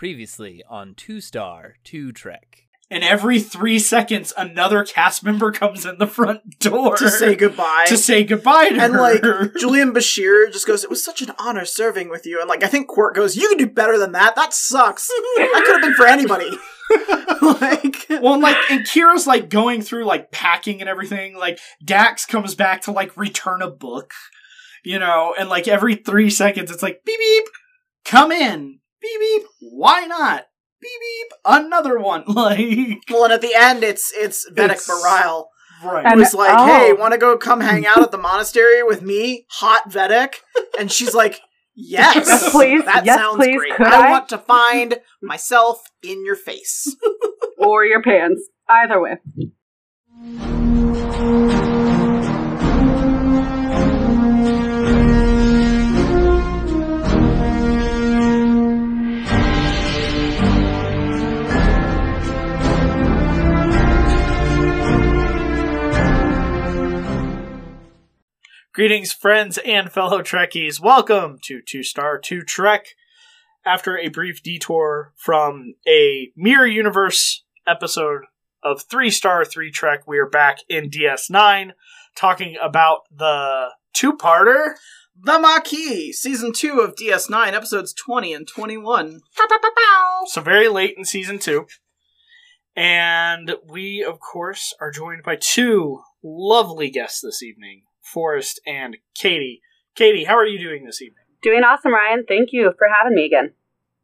Previously on Two Star, Two Trek. And every three seconds, another cast member comes in the front door to say goodbye. to say goodbye to and her. like Julian Bashir just goes, "It was such an honor serving with you." And like I think Quark goes, "You can do better than that. That sucks. that could have been for anybody." like, well, and, like, and Kira's like going through like packing and everything. Like Dax comes back to like return a book, you know, and like every three seconds, it's like beep beep, come in, beep beep, why not? Beep beep, another one. Like, well, and at the end, it's it's Vedek It's- Bareil. right. Who And- was like, oh. "Hey, want to go come hang out at the monastery with me, hot Vedek?" And she's like, "Yes, Yes, please. That Yes, sounds please. great. Could I, I?" want to find myself in your face." or your pants. Either way. Greetings, friends and fellow Trekkies. Welcome to Two Star Two Trek. After a brief detour from a Mirror Universe episode of Three Star Three Trek, we are back in DS9 talking about the two parter. The Maquis, season two of DS9, episodes twenty and twenty-one. So, very late in season two. And we, of course, are joined by two lovely guests this evening Forrest and Katie. Katie, how are you doing this evening? Doing awesome, Ryan. Thank you for having me again.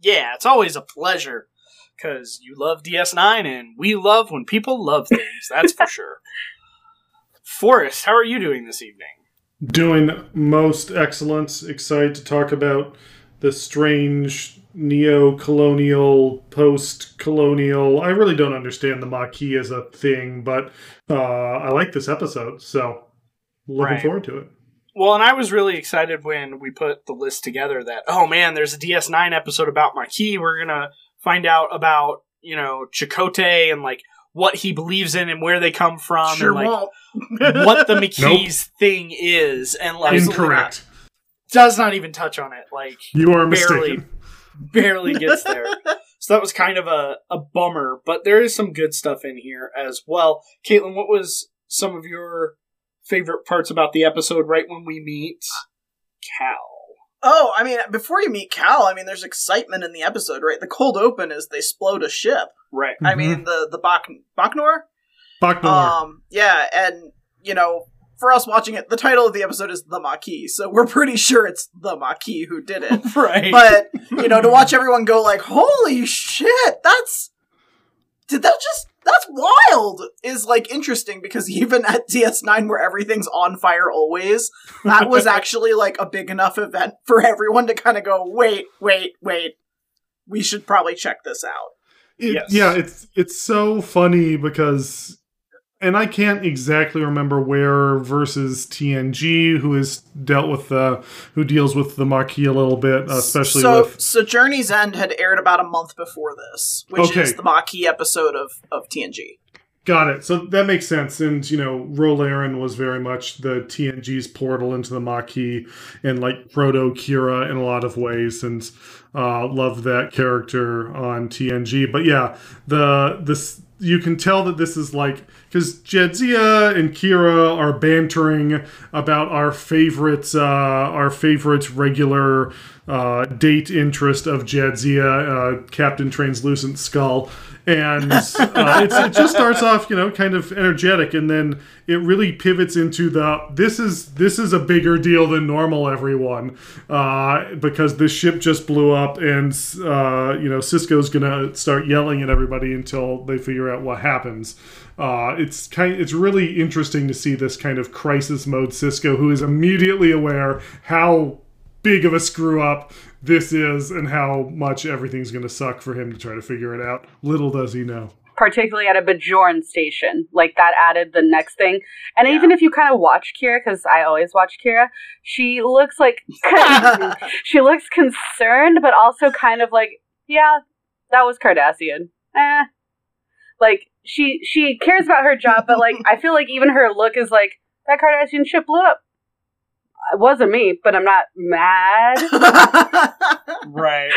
Yeah, it's always a pleasure because you love DS9 and we love when people love things, that's for sure. Forrest, how are you doing this evening? Doing most excellent. Excited to talk about the strange neo-colonial, post-colonial. I really don't understand the Maquis as a thing, but uh, I like this episode, so looking Right. forward to it. Well, and I was really excited when we put the list together that, oh man, there's a DS9 episode about Maquis. We're going to find out about, you know, Chakotay and like what he believes in and where they come from sure and like what the Maquis thing is. And like, Incorrect. does not even touch on it. Like, You are barely mistaken. barely gets there. so that was kind of a, a bummer, but there is some good stuff in here as well. Caitlin, what was some of your favorite parts about the episode right when we meet Cal? Oh, I mean, before you meet Cal, I mean, there's excitement in the episode, right? The cold open is they explode a ship. Right. I Mhm. mean, the the Bach Bachnor. Bachnoir. Um, yeah, and you know, for us watching it, the title of the episode is The Maquis, so we're pretty sure it's the Maquis who did it. Right. but you know, to watch everyone go like, "Holy shit, that's did that just that's wild!" is like interesting because even at DS9 where everything's on fire always, that was actually like a big enough event for everyone to kind of go, "Wait, wait, wait, we should probably check this out." It- Yes. Yeah, it's it's so funny because, and I can't exactly remember where versus TNG, who has dealt with the who deals with the Maquis a little bit, especially so, with so Journey's End had aired about a month before this, which Okay. is the Maquis episode of of TNG. Got it. So that makes sense. And, you know, Ro Laren was very much the TNG's portal into the Maquis and like proto Kira in a lot of ways. And uh, loved that character on TNG. But yeah, the this you can tell that this is like because Jadzia and Kira are bantering about our favorite uh, our favorite regular uh, date interest of Jadzia, uh, Captain Translucent Skull, and uh, it just starts off you know kind of energetic, and then it really pivots into the this is this is a bigger deal than normal, everyone, uh, because this ship just blew up, and uh, you know Sisko's gonna start yelling at everybody until they figure out what happens. Uh, it's kind it's really interesting to see this kind of crisis mode Sisko, who is immediately aware how big of a screw up this is and how much everything's going to suck for him to try to figure it out. Little does he know. Particularly at a Bajoran station. Like, that added the next thing. And even if you kind of watch Kira, because I always watch Kira, she looks like. she looks concerned, but also kind of like, yeah, that was Cardassian. Eh. Like, she she cares about her job, but like I feel like even her look is like that Cardassian ship blew up. It wasn't me, but I'm not mad. right,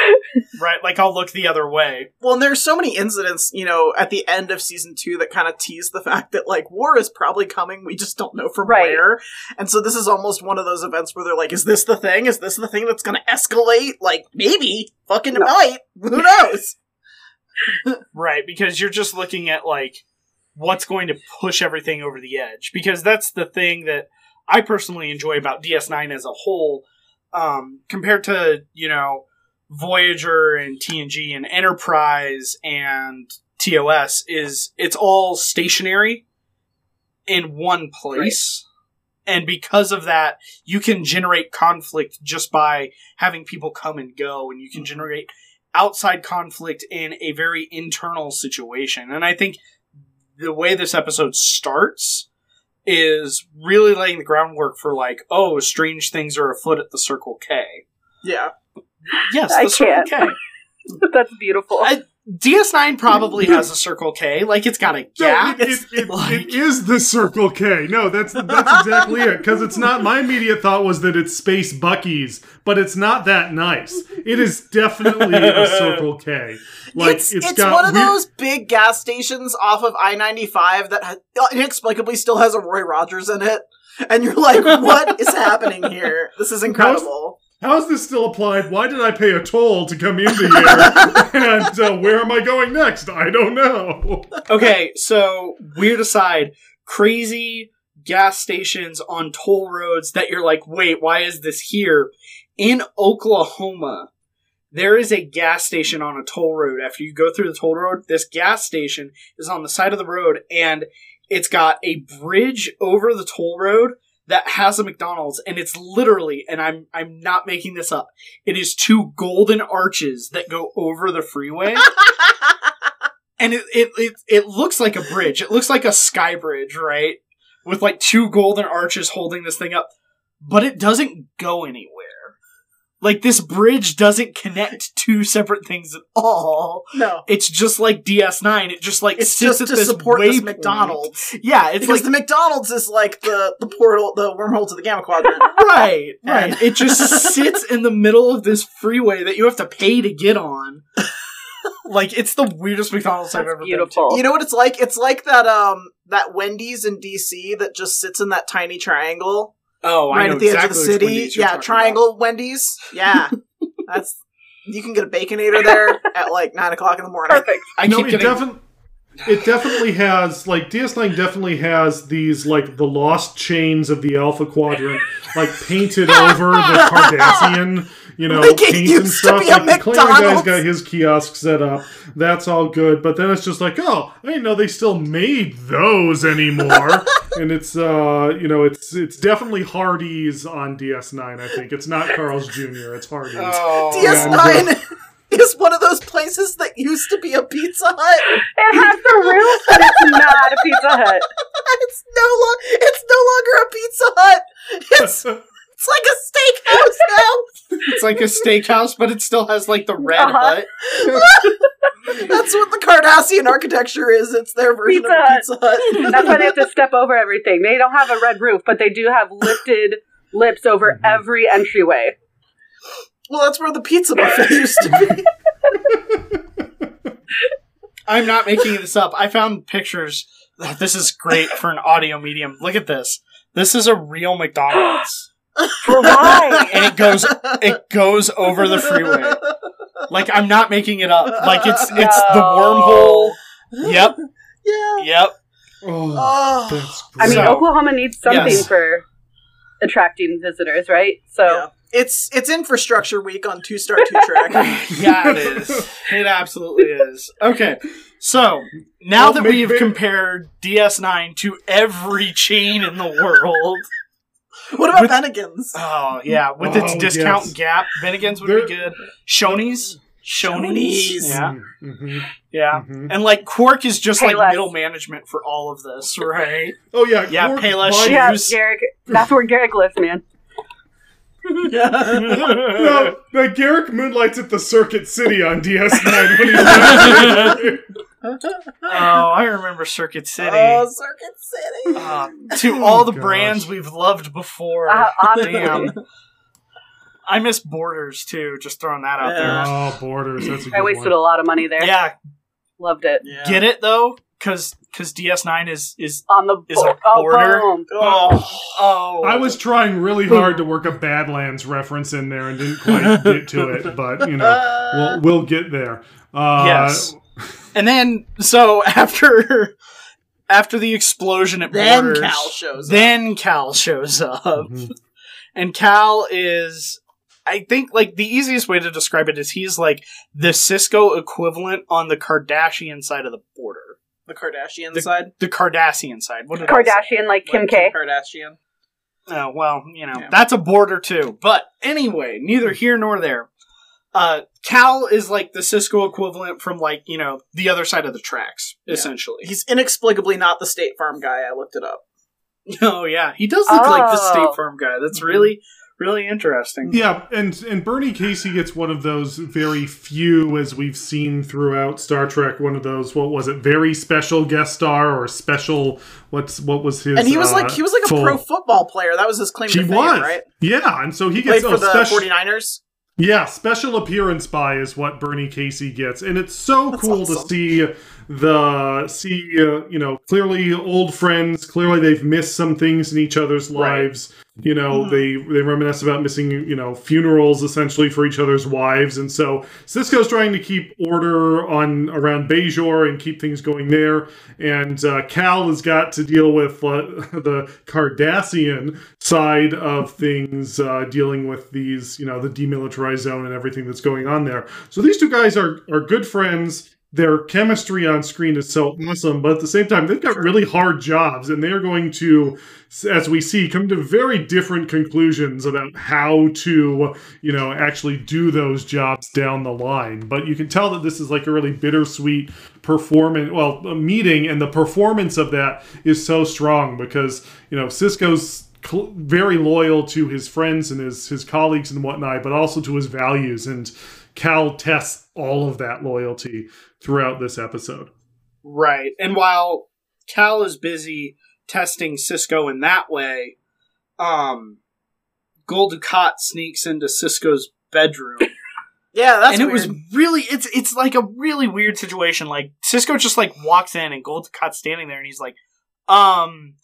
right. Like I'll look the other way. well, and there's so many incidents, you know, at the end of season two that kind of tease the fact that like war is probably coming. We just don't know from Right. where. And so this is almost one of those events where they're like, "Is this the thing? Is this the thing that's going to escalate? Like maybe, fucking it No. might. Who knows?" Right, because you're just looking at like what's going to push everything over the edge. Because that's the thing that I personally enjoy about DS9 as a whole, um, compared to you know Voyager and TNG and Enterprise and TOS is it's all stationary in one place. And because of that, you can generate conflict just by having people come and go, and you can generate outside conflict in a very internal situation. And I think the way this episode starts is really laying the groundwork for like, oh, strange things are afoot at the Circle K. Yeah. Yes, I the Circle can't. K. That's beautiful. I- DS9 probably has a Circle K. Like it's got a No, gap. it, it, it, Like- it is the Circle K. No, that's that's exactly it. Because it's not. My immediate thought was that it's Space Bucky's, but it's not that nice. It is definitely a Circle K. Like it's it's, got one of weird- those big gas stations off of I ninety five that inexplicably still has a Roy Rogers in it, and you're like, "What is happening here? This is incredible." How is this still applied? Why did I pay a toll to come into here? and uh, where am I going next? I don't know. Okay, so weird aside, crazy gas stations on toll roads that you're like, wait, why is this here? In Oklahoma, there is a gas station on a toll road. After you go through the toll road, this gas station is on the side of the road and it's got a bridge over the toll road that has a McDonald's and it's literally and I'm I'm not making this up. It is two golden arches that go over the freeway and it, it it it looks like a bridge. It looks like a sky bridge, right? With like two golden arches holding this thing up, but it doesn't go anywhere. Like this bridge doesn't connect two separate things at all. no, It's just like DS9. It just like it's sits just at to this support this. McDonald's. Yeah, it's because like the McDonald's is like the the portal, the wormhole to the Gamma Quadrant. right, right. And- it just sits in the middle of this freeway that you have to pay to get on. like it's the weirdest McDonald's I've That's ever beautiful. you know what it's like? It's like that um that Wendy's in DC that just sits in that tiny triangle been to. Oh, I right know at the exactly edge of the city. Wendy's Yeah, talking triangle Wendy's. Yeah, that's you can get a baconator there at like nine o'clock in the morning. Perfect. I no, keep it definitely. It definitely has like DS9 definitely has these like the lost chains of the Alpha Quadrant like painted over the Cardassian, you know, Like paint used and to stuff. be a like the Klingon guy's McDonald's. got his kiosk set up. That's all good, but then it's just like, oh, I didn't know they still made those anymore. and it's uh, you know, it's it's definitely Hardee's on DS9. I think it's not Carl's Jr. It's Hardee's. Oh, DS9 is one of those places that used to be a Pizza Hut. It has the roof, but it's not a Pizza Hut. It's no lo- it's no longer a Pizza Hut. It's it's like a steakhouse now. It's like a steakhouse, but it still has like the red Uh-huh. hut. That's what the Cardassian architecture is. It's their version Pizza of a Pizza Hut. That's why they have to step over everything. They don't have a red roof, but they do have lifted lips over Mhm. every entryway. well, that's where the pizza buffet used to be. I'm not making this up. I found pictures. This is great for an audio medium. Look at this. This is a real McDonald's, For why? and it goes it goes over the freeway. Like I'm not making it up. Like it's it's the wormhole. Yep, Yeah. yep. Oh, Oh. I mean, So- Oklahoma needs something Yes. for attracting visitors, right? So Yeah. It's it's infrastructure week on two star two track. Yeah, it is. It absolutely is. Okay, so now Well, that we've compared DS9 to every chain in the world, what about With- Bennigan's? oh yeah, with its Oh, discount yes. gap, Bennigan's would There- be good. Shoney's, Shoney's, Shoney's. yeah, Mhm, yeah. mhm. And like Quark is just like middle management for all of this, right? Oh yeah, Yeah, Quark Payless buys- yeah, Shoes. Garak. That's where Garak lives, man. Yeah. No, no, Garak moonlights at the Circuit City on DS9 when he's not Oh, I remember Circuit City. Oh, Circuit City. Uh, to all the Gosh. brands we've loved before. Uh. Damn. I miss Borders too. Just throwing that out Yeah. Oh, Borders. That's a good I wasted one. a lot of money there. there. Yeah, Loved it. Yeah. get it though, because because DS9 is is On the Is a oh, border- boom. Oh, oh I was trying really hard to work a Badlands reference in there and didn't quite get to it, but you know, we'll we'll get there. Uh, Yes. And then so after after the explosion at then Borders, Cal shows up. then Cal shows up. mhm. And Cal is I think like the easiest way to describe it is he's like the Sisko equivalent on the Kardashian side of the border. the Kardashian The- side. The Kardashian side. What did Kardashian like Kim Like K. Kardashian. Oh, well, you know, Yeah. that's a border too. But anyway, neither here nor there. Uh, Cal is like the Sisko equivalent from like, you know, the other side of the tracks, Yeah. essentially. He's inexplicably not the State Farm guy. I looked it up. oh yeah, he does look like the Oh. State Farm guy. That's really, really interesting. Yeah, and and Bernie Casey gets one of those very few, as we've seen throughout Star Trek. One of those, what was it? Very special guest star or special? What's what was his? and he was uh, like he was like a full- pro football player. That was his claim He to fame, was right? Yeah, and so he Played gets for oh, the special. 49ers. Yeah, special appearance by is what Bernie Casey gets, and it's so That's cool to see the see uh, you know clearly old friends. Clearly they've missed some things in each other's Right. lives. You know Mhm. they they reminisce about missing you know funerals essentially for each other's wives, and so Sisko's trying to keep order on around Bajor and keep things going there, and uh, Cal has got to deal with uh, the Cardassian side of things, uh, dealing with these, you know, the demilitarized zone and everything that's going on there. So these two guys are are good friends. Their chemistry on screen is so awesome, but at the same time, they've got really hard jobs, and they are going to, as we see, come to very different conclusions about how to, you know, actually do those jobs down the line. But you can tell that this is like a really bittersweet performance, well, a meeting, and the performance of that is so strong because you know Sisko's very loyal to his friends and his his colleagues and whatnot, but also to his values. And Cal tests all of that loyalty throughout this episode. Right. And while Cal is busy testing Sisko in that way, um, Gul Dukat sneaks into Sisko's bedroom. Yeah, that's and it weird. was really it's it's like a really weird situation. Like Sisko just like walks in and Gul Dukat's standing there and he's like, um,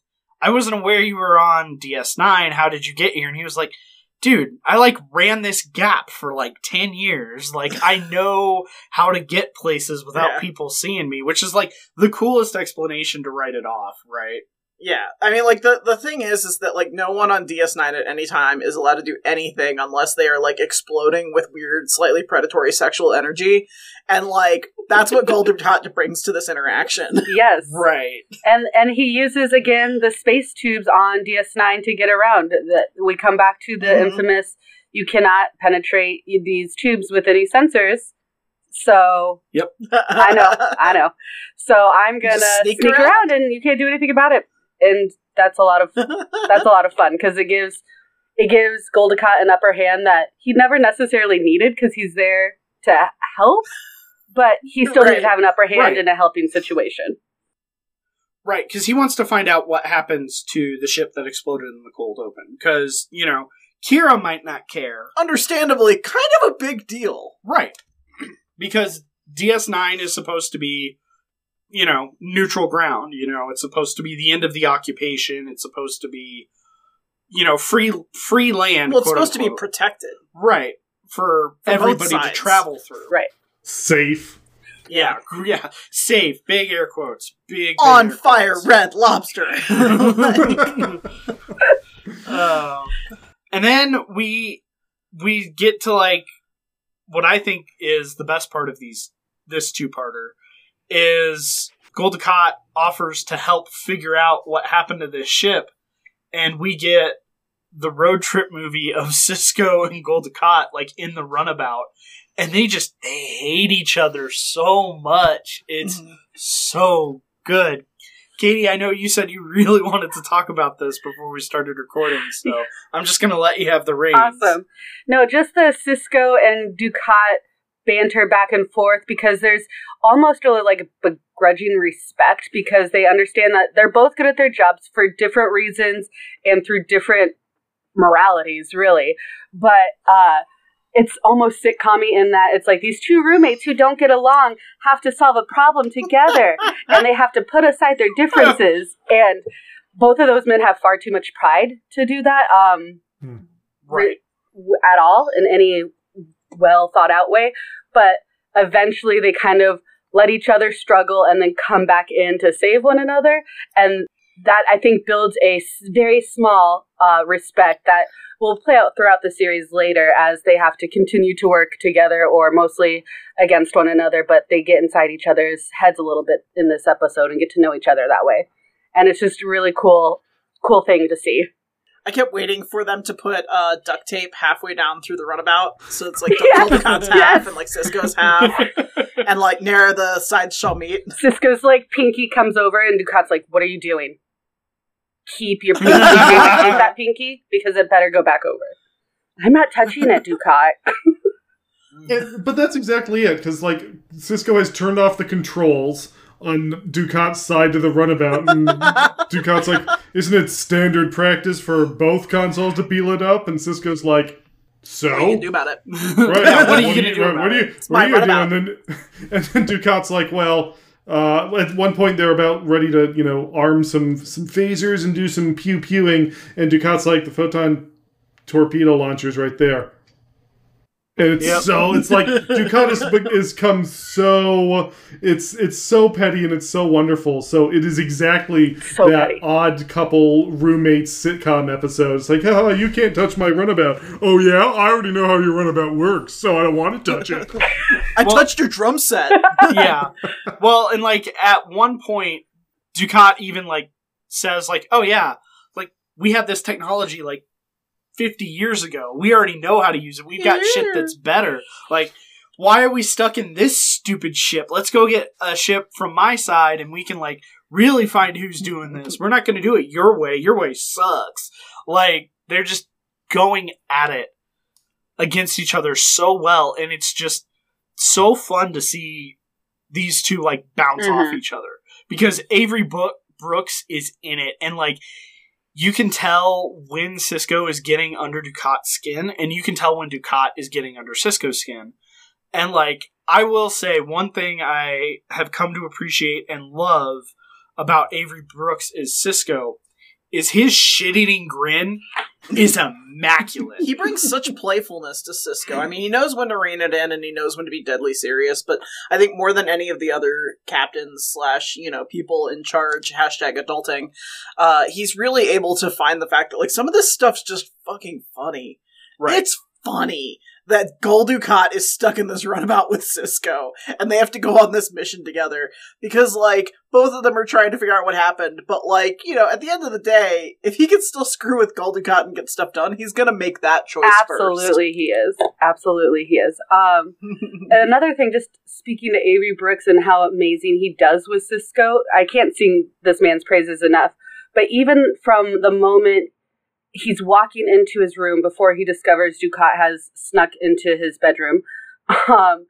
I wasn't aware you were on DS9. How did you get here? And he was like, Dude, I like ran this gap for like 10 years. Like, I know how to get places without Yeah. people seeing me, which is like the coolest explanation to write it off, right? Yeah, I mean, like the the thing is, is that like no one on DS9 at any time is allowed to do anything unless they are like exploding with weird, slightly predatory sexual energy, and like that's what Gul Dukat brings to this interaction. Yes. Right. And and he uses again the space tubes on DS9 to get around. That we come back to the Mhm. infamous you cannot penetrate these tubes with any sensors. So yep, I know, I know. So I'm gonna sneak, sneak around? around? and you can't do anything about it. And that's a lot of that's a lot of fun because it gives it gives Gul Dukat an upper hand that he never necessarily needed because he's there to help, but he still needs to have an upper hand Right. in a helping situation. Right, because he wants to find out what happens to the ship that exploded in the cold open. Because, you know, Kira might not care. Understandably, kind of a big deal. Right. Because DS9 is supposed to be, you know, neutral ground. You know, it's supposed to be the end of the occupation. It's supposed to be, you know, free free land. Well, it's quote supposed to be protected. right for both everybody to travel through. Right. Safe. Yeah, yeah. Safe. Big air quotes. Big, big On fire, quotes. red lobster. Um, and then we we get to like what I think is the best part of these this two parter is Gul Dukat offers to help figure out what happened to this ship, and we get the road trip movie of Sisko and Gul Dukat like in the runabout, and they just they hate each other so much. It's mm-hmm. so good. Katie, I know you said you really wanted to talk about this before we started recording, so I'm just going to let you have the reins. Awesome. No, just the Sisko and Dukat banter back and forth because there's almost a like begrudging respect because they understand that they're both good at their jobs for different reasons and through different moralities, really. But uh, it's almost sitcommy in that it's like these two roommates who don't get along have to solve a problem together and they have to put aside their differences and both of those men have far too much pride to do that um Hmm. Right. w- at all in any well thought out way but eventually they kind of let each other struggle and then come back in to save one another. And that i think builds a very small uh, respect that will play out throughout the series later as they have to continue to work together or mostly against one another but they get inside each other's heads a little bit in this episode and get to know each other that way. And it's just a really cool cool thing to see I kept waiting for them to put uh, duct tape halfway down through the runabout, so it's like Yes, Gul Dukat's half and like Sisko's half, and like near the sides shall meet. Sisko's like pinky comes over and Dukat's like, "What are you doing? Keep your pinky. Take that pinky because it better go back over." I'm not touching it, Dukat. And- but that's exactly it, because like Sisko has turned off the controls on Dukat's side of the runabout, and Dukat's like, "Isn't it standard practice for both consoles to be lit up?" And Sisko's like, "So." What are you gonna do about it? Right. Yeah, what are you gonna do What, about are you? What are you doing? And then, and then Dukat's like, well, uh, at one point they're about ready to, you know, arm some some phasers and do some pew pewing, and Dukat's like, the photon torpedo launcher's right there. And it's Yep. so it's like Dukat is, is come so it's it's so petty and it's so wonderful. So it is exactly So that petty. odd couple roommates sitcom episode. It's like, oh, you can't touch my runabout. Oh yeah, I already know how your runabout works, so I don't want to touch it. I Well- touched your drum set. yeah. Well, and like at one point, Dukat even like says like, "Oh yeah, like we have this technology like 50 years ago. We already know how to use it. We've got shit that's better. Like, why are we stuck in this stupid ship? Let's go get a ship from my side, and we can like really find who's doing this. We're not going to do it your way. Your way sucks. Like they're just going at it against each other so well, and it's just so fun to see these two like bounce off Mhm. each other because Avery Bo- Brooks is in it, and like you can tell when Sisko is getting under Dukat's skin, and you can tell when Dukat is getting under Sisko's skin. And like I will say, one thing I have come to appreciate and love about Avery Brooks is Sisko is his shit-eating grin is immaculate. he brings such playfulness to Sisko. I mean, he knows when to rein it in and he knows when to be deadly serious. But I think more than any of the other captains slash you know people in charge hashtag adulting, uh, he's really able to find the fact that like some of this stuff's just fucking funny. Right. It's funny that Gul Dukat is stuck in this runabout with Sisko, and they have to go on this mission together because, like, both of them are trying to figure out what happened. But, like, you know, at the end of the day, if he can still screw with Dukat and get stuff done, he's gonna make that choice Absolutely, he is. Absolutely, he is. Um, and another thing, just speaking to Avery Brooks and how amazing he does with Sisko, I can't sing this man's praises enough. But even from the moment he's walking into his room before he discovers Dukat has snuck into his bedroom, um,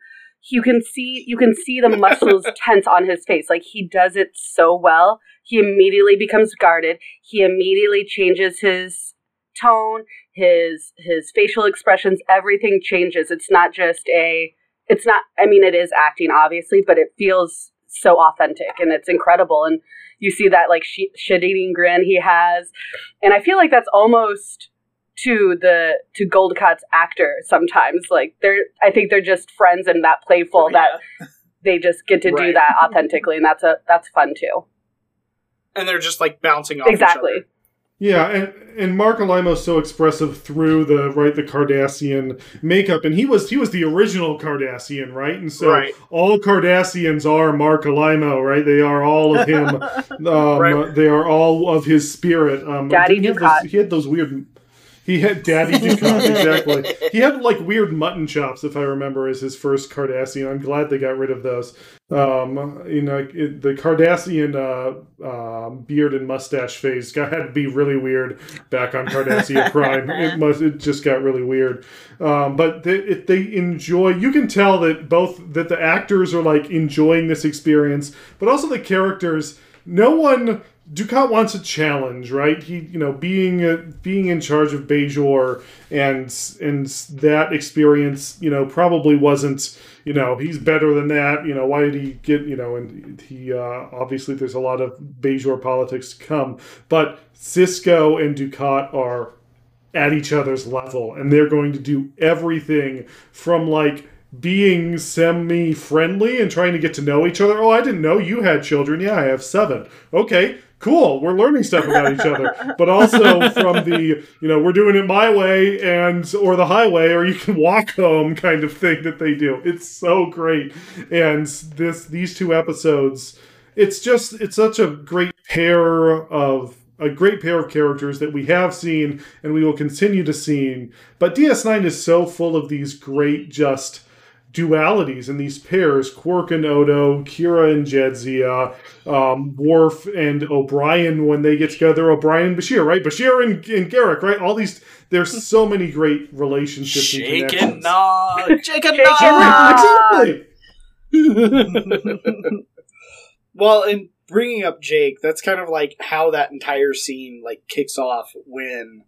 you can see you can see the muscles tense on his face. Like he does it so well. He immediately becomes guarded. He immediately changes his tone, his his facial expressions, everything changes. It's not just a it's not I mean it is acting obviously, but it feels so authentic and it's incredible and you see that like sh- shit-eating grin he has and I feel like that's almost to the to Gul Dukat's actor sometimes like they're I think they're just friends and that playful that they just get to do that authentically and that's a that's fun too. and they're just like bouncing off each Exactly. other. Yeah, and and Marc Alaimo's so expressive through the right the Cardassian makeup, and he was he was the original Cardassian, right? And so Right. all Cardassians are Mark Alimo, right? They are all of him. um, Right. They are all of his spirit. Um, Daddy didn't he, have Dukat. those, he had those weird. He had Daddy Dukat, exactly. He had like weird mutton chops, if I remember, as his first Cardassian. I'm glad they got rid of those. Um, you know, it, the Cardassian uh, uh, beard and mustache phase got had to be really weird back on Cardassia Prime. It must, it just got really weird. Um, but they, they enjoy, you can tell that both that the actors are like enjoying this experience, but also the characters. No one Dukat wants a challenge, right? He, you know, being uh, being in charge of Bajor and and that experience, you know, probably wasn't, you know, he's better than that. You know, why did he get, you know, and he uh, obviously there's a lot of Bajor politics to come, but Sisko and Dukat are at each other's level, and they're going to do everything from like being semi friendly and trying to get to know each other. Oh, I didn't know you had children. Yeah, I have seven. Okay, cool we're learning stuff about each other. But also from the you know we're doing it my way and or the highway or you can walk home kind of thing that they do. It's so great. And this these two episodes it's just it's such a great pair of a great pair of characters that we have seen and we will continue to see. But ds9 is so full of these great just dualities in these pairs Quark and Odo, Kira and Jadzia, um, Worf and O'Brien when they get together, O'Brien and Bashir, right? Bashir and, and Garak, right? All these, there's so many great relationships and Shake and nod. Jake and Jake Nog! Exactly. well, in bringing up Jake, that's kind of like how that entire scene like kicks off when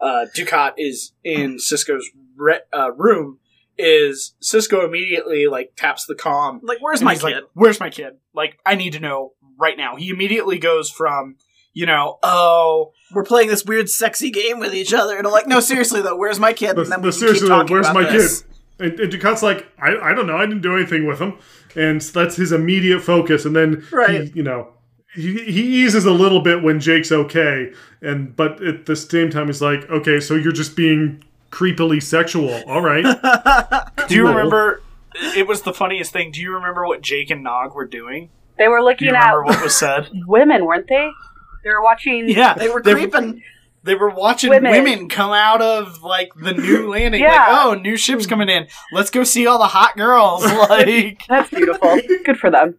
uh, Dukat is in Sisko's re- uh, room. Is Sisko immediately like taps the comm? Like, where's my kid? like, "Where's my kid? Like, I need to know right now." He immediately goes from, you know, oh, We're playing this weird, sexy game with each other, and I'm like, no, seriously though, where's my kid? The- And then we seriously keep though, talking where's about my this. And, and Dukat's like, I, I don't know, I didn't do anything with him. And that's his immediate focus. And then, Right. he, you know, he, he eases a little bit when Jake's okay. And But at the same time, he's like, okay, so you're just being creepily sexual. All right. do you remember? It was the funniest thing. Do you remember what Jake and Nog were doing? They were Do looking you at remember what was said? women, weren't they? They were watching. Yeah, They were creeping. They were watching women. Women. come out of like the new landing. Yeah. Like, oh, new ship's coming in. Let's go see all the hot girls. Like, That's beautiful. Good for them.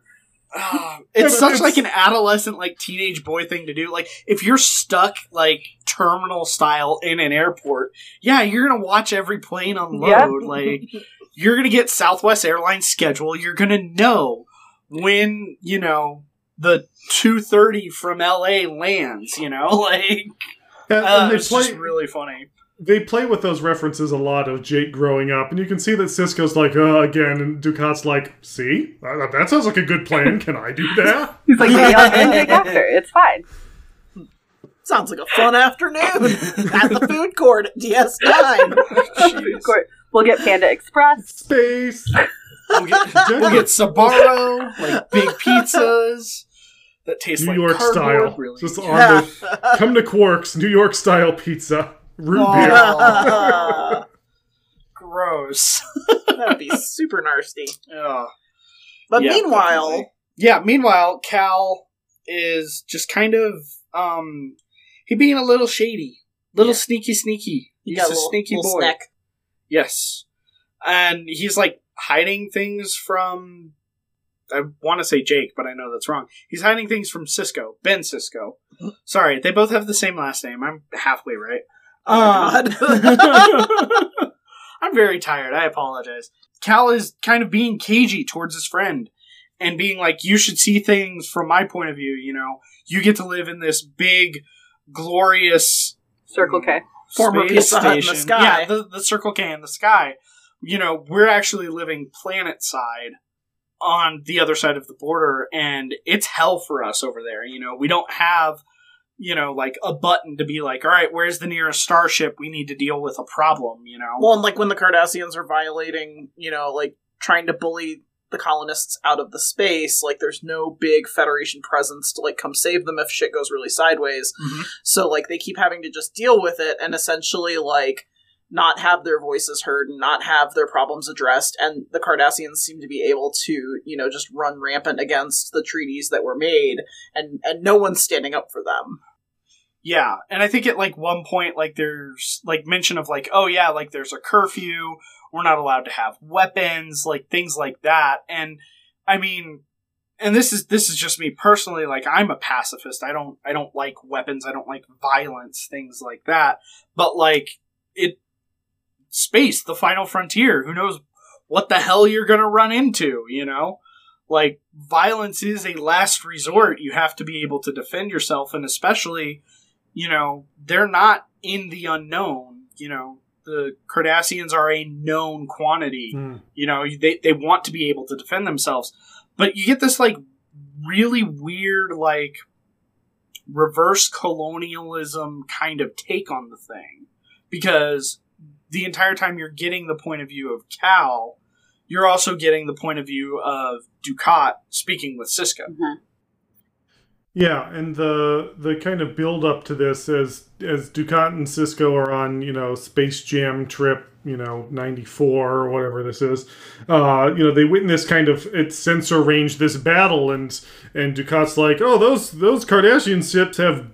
it's such like an adolescent, like teenage boy thing to do. Like, if you're stuck like terminal style in an airport, yeah, you're gonna watch every plane unload. Yep. Like, you're gonna get Southwest Airlines schedule. You're gonna know when you know the two thirty from LA lands. You know, like. And, Uh, it's play, just really funny. They play with those references a lot of Jake growing up, and you can see that Sisko's like, uh, again, and Dukat's like, see, that, that sounds like a good plan. Can I do that? He's like, yeah, I'll get Jake after. It's fine. Sounds like a fun afternoon at the food court at DS9. Court. We'll get Panda Express. Space. We'll get, we'll get Sbarro, like big pizzas that taste like New like York cardboard. style. Really. Just on the come to Quarks, New York style pizza, root Oh. beer. Gross. That'd be super nasty. But Yeah, meanwhile, definitely. yeah. Meanwhile, Cal is just kind of um, he being a little shady, little Yeah. sneaky, sneaky. He's got a little, sneaky boy. snack. Yes, and he's like hiding things from. I want to say Jake, but I know that's wrong. He's hiding things from Sisko, Ben Sisko. Sorry, they both have the same last name. I'm halfway right. Oh my uh, god. I'm very tired. I apologize. Cal is kind of being cagey towards his friend and being like, you should see things from my point of view. You know, you get to live in this big, glorious Circle K. Former space Pizza Hut in the sky. Yeah, the, the Circle K in the sky. You know, we're actually living planet side on the other side of the border, and it's hell for us over there. You know, we don't have, you know, like a button to be like, all right, where's the nearest starship? We need to deal with a problem, you know? Well, and like when the Cardassians are violating, you know, like trying to bully the colonists out of the space, like there's no big Federation presence to like come save them if shit goes really sideways. Mhm. So like they keep having to just deal with it and essentially like not have their voices heard and not have their problems addressed and the Cardassians seem to be able to, you know, just run rampant against the treaties that were made and and no one's standing up for them. Yeah, and I think at like one point, like there's like mention of like, oh yeah, like there's a curfew. We're not allowed to have weapons, like things like that. And I mean, and this is this is just me personally. Like I'm a pacifist. I don't I don't like weapons. I don't like violence, things like that. But like it, space, the final frontier. Who knows what the hell you're gonna run into? You know like violence is a last resort you have to be able to defend yourself and especially you know they're not in the unknown you know. The cardassians are a known quantity. Hmm. you know they, they want to be able to defend themselves. But you get this like really weird like reverse colonialism kind of take on the thing. Because the entire time you're getting the point of view of cal you're also getting the point of view of dukat speaking with sisko Yeah, and the the kind of build up to this as as Dukat and Sisko are on you know Space Jam trip, you know ninety four or whatever this is, uh, you know they witness kind of it's sensor range this battle, and and Dukat's like, oh those those Kardashian ships have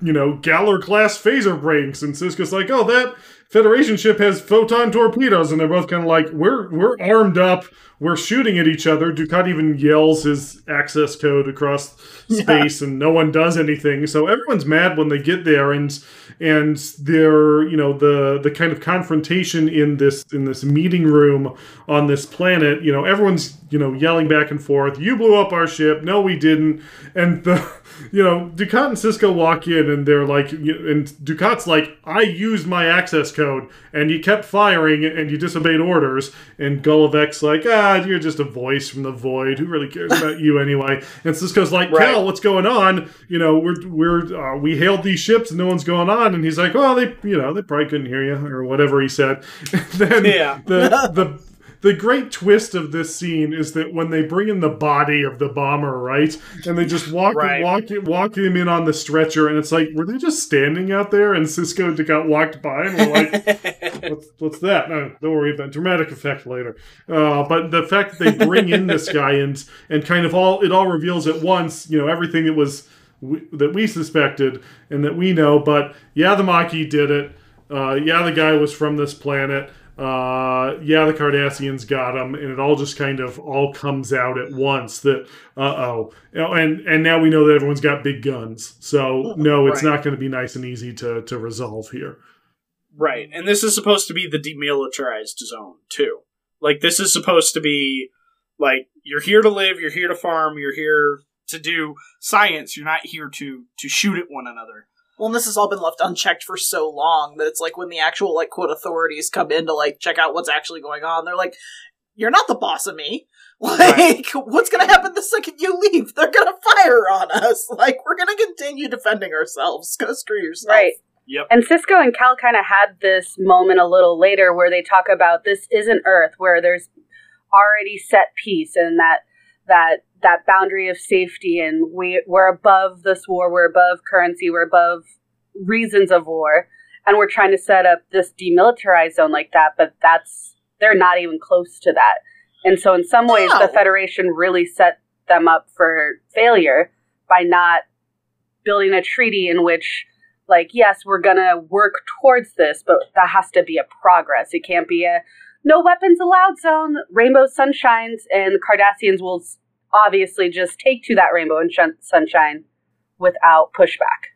you know Galor class phaser brakes, and Sisko's like, oh that Federation ship has photon torpedoes, and they're both kind of like, we're we're armed up, we're shooting at each other. Dukat even yells his access code across space, and no one does anything. So everyone's mad when they get there, and and they're you know the the kind of confrontation in this in this meeting room on this planet. You know, everyone's you know yelling back and forth. You blew up our ship. No, we didn't. And the you know Dukat and Sisko walk in, and they're like, and Dukat's like, I used my access code, and you kept firing, and you disobeyed orders. And Gul Evek's like, ah, you're just a voice from the void. Who really cares about you anyway? And Sisko's like, Right. Cal, what's going on? You know, we're we're uh, we hailed these ships, and no one's going on. And he's like, well, they you know they probably couldn't hear you or whatever he said. And then Yeah. the the the great twist of this scene is that when they bring in the body of the bomber, right, and they just walk Right. walk walk him in on the stretcher, and it's like, were they just standing out there? And Sisko got walked by, and we're like, what's, what's that? No, don't worry about dramatic effect later. Uh, but the fact that they bring in this guy and and kind of all it all reveals at once, you know, everything that was we, that we suspected and that we know. But yeah, the Maquis did it. Uh, yeah, the guy was from this planet. Uh, yeah, the Cardassians got him, and it all just kind of all comes out at once. That uh oh, and and now we know that everyone's got big guns. So no, it's Right. not going to be nice and easy to to resolve here. Right. And this is supposed to be the demilitarized zone, too. Like, this is supposed to be, like, you're here to live, you're here to farm, you're here to do science, you're not here to, to shoot at one another. Well, and this has all been left unchecked for so long that it's like when the actual like quote authorities come in to like check out what's actually going on, they're like, "You're not the boss of me. Like, what's gonna happen the second you leave? They're gonna fire on us. Like, we're gonna continue defending ourselves. Go screw yourself." Right. Yep. And Sisko and Cal kind of had this moment a little later where they talk about this isn't Earth, where there's already set peace and that that that boundary of safety, and we we're above this war, we're above currency, we're above reasons of war, and we're trying to set up this demilitarized zone like that. But that's they're not even close to that. And so, in some ways, the Federation really set them up for failure by not building a treaty in which like yes we're gonna work towards this but that has to be a progress it can't be a no weapons allowed zone rainbow sunshines and the cardassians will obviously just take to that rainbow and shun- sunshine without pushback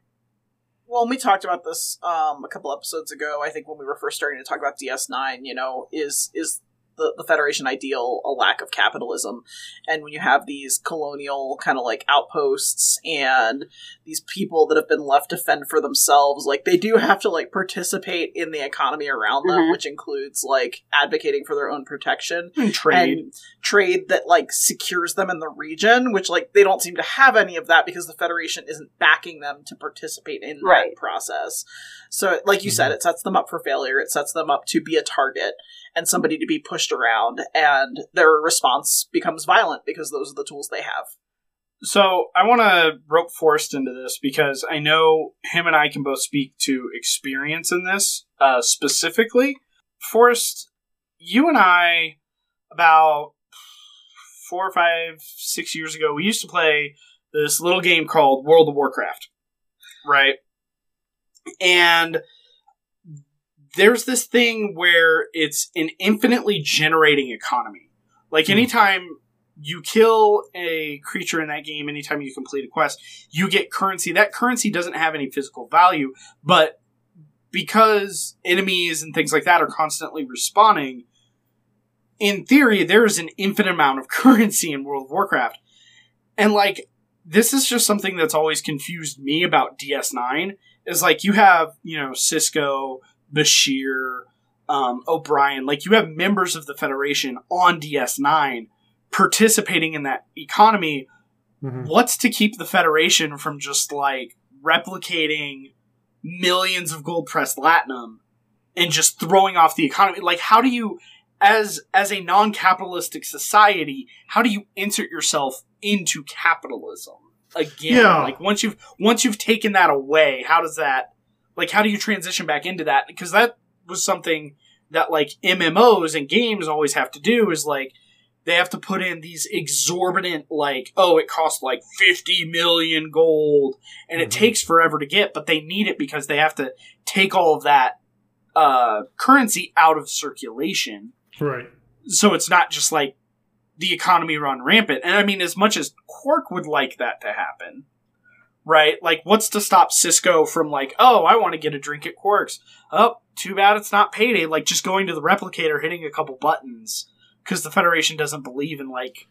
Well, we talked about this um, a couple episodes ago. I think when we were first starting to talk about DS9, you know, is is the, the Federation ideal a lack of capitalism? And when you have these colonial kind of like outposts and these people that have been left to fend for themselves, like they do have to like participate in the economy around them, Mhm. which includes like advocating for their own protection And trade. and trade that like secures them in the region, which like they don't seem to have any of that because the Federation isn't backing them to participate in Right. that process. So, like you said, it sets them up for failure. It sets them up to be a target and somebody to be pushed around, and their response becomes violent because those are the tools they have. So I want to rope Forrest into this because I know him and I can both speak to experience in this uh, specifically. Forrest, you and I, about four or five, six years ago, we used to play this little game called World of Warcraft, right? and there's this thing where it's an infinitely generating economy. Like Hmm. anytime you kill a creature in that game, anytime you complete a quest, you get currency. That currency doesn't have any physical value, but because enemies and things like that are constantly respawning, in theory, there's an infinite amount of currency in World of Warcraft. And like, this is just something that's always confused me about DS9 is like you have, you know, Sisko, Bashir, um, O'Brien, like you have members of the Federation on DS9 participating in that economy. Mhm. What's to keep the Federation from just like replicating millions of gold pressed latinum and just throwing off the economy? Like, how do you, as as a non capitalistic society, how do you insert yourself into capitalism again? Yeah. Like once you've once you've taken that away, how does that like how do you transition back into that? Because that was something that like MMOs and games always have to do is like they have to put in these exorbitant like oh it costs like 50 million gold and it Mhm. takes forever to get but they need it because they have to take all of that uh currency out of circulation Right. so it's not just like the economy run rampant. And I mean, as much as Quark would like that to happen, right? Like, what's to stop Sisko from like, oh, I want to get a drink at Quark's. Oh, too bad it's not payday. Like, just going to the replicator, hitting a couple buttons, because the Federation doesn't believe in like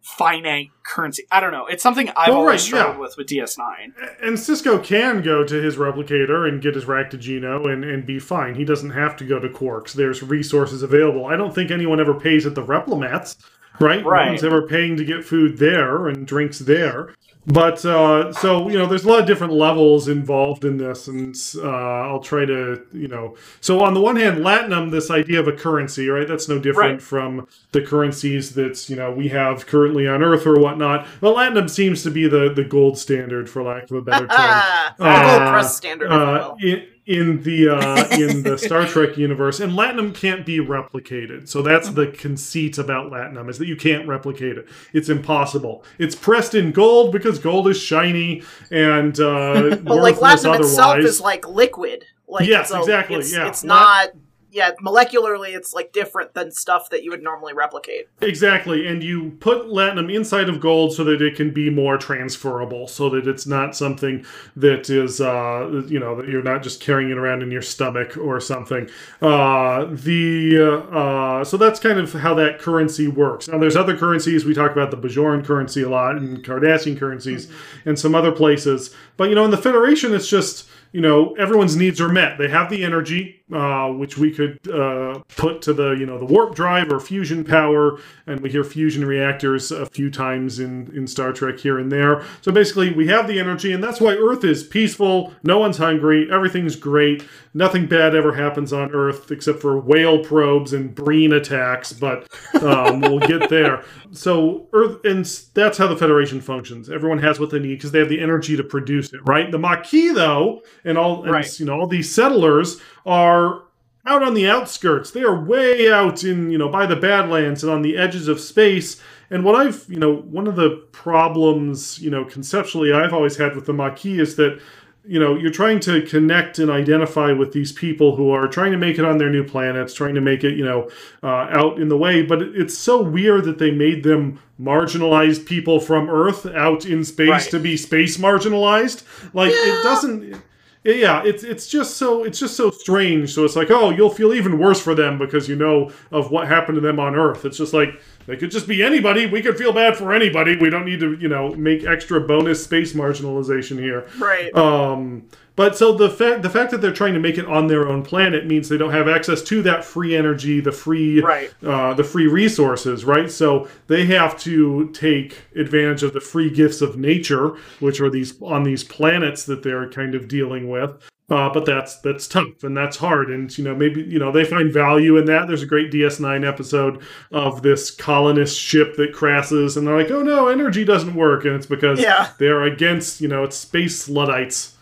finite currency. I don't know. It's something I've Well, always right, struggled yeah. with with DS9. And Sisko can go to his replicator and get his raktajino and, and be fine. He doesn't have to go to Quarks. There's resources available. I don't think anyone ever pays at the Replimats, right? Right. No one's ever paying to get food there and drinks there. But uh, so you know, there's a lot of different levels involved in this, and uh, I'll try to you know. So on the one hand, Latinum, this idea of a currency, right? That's no different Right. from the currencies that you know we have currently on Earth or whatnot. But Latinum seems to be the the gold standard, for lack of a better term. Ah, Uh, gold press standard, uh, in, in the uh, in the Star Trek universe, and Latinum can't be replicated. So that's the conceit about Latinum is that you can't replicate it. It's impossible. It's pressed in gold because gold is shiny and uh, But like latinum itself is like liquid. Like Yes, exactly, It's, yeah. it's Lat- not. Yeah, molecularly, it's like different than stuff that you would normally replicate. Exactly, and you put latinum inside of gold so that it can be more transferable, so that it's not something that is, uh, you know, that you're not just carrying it around in your stomach or something. Uh, the uh, uh, so that's kind of how that currency works. Now, there's other currencies. We talk about the Bajoran currency a lot, and Cardassian currencies, and some other places. But you know, in the Federation, it's just you know everyone's needs are met. They have the energy, uh, which we could uh, put to the you know the warp drive or fusion power, and we hear fusion reactors a few times in in Star Trek here and there. So basically, we have the energy, and that's why Earth is peaceful. No one's hungry. Everything's great. Nothing bad ever happens on Earth except for whale probes and breen attacks. But um, we'll get there. So Earth, and that's how the Federation functions. Everyone has what they need because they have the energy to produce it. Right. The Maquis, though, and all and, Right. you know all these settlers are out on the outskirts. They are way out in, you know, by the Badlands and on the edges of space. And what I've, you know, one of the problems, you know, conceptually I've always had with the Maquis is that, you know, you're trying to connect and identify with these people who are trying to make it on their new planets, trying to make it, you know, uh, out in the way. But it's so weird that they made them marginalized people from Earth out in space Right. to be space marginalized. Like Yeah. it doesn't yeah it's it's just so it's just so strange. So it's like oh you'll feel even worse for them because you know of what happened to them on earth. It's just like they could just be anybody. We could feel bad for anybody. We don't need to you know make extra bonus space marginalization here. Right. um, but so the fact the fact that they're trying to make it on their own planet means they don't have access to that free energy, the free Right. uh, the free resources, right? So they have to take advantage of the free gifts of nature, which are these on these planets that they're kind of dealing with. Uh, but that's that's tough and that's hard, and you know maybe you know they find value in that. There's a great DS9 episode of this colonist ship that crashes, and they're like, "Oh no, energy doesn't work," and it's because Yeah. they're against you know it's space luddites.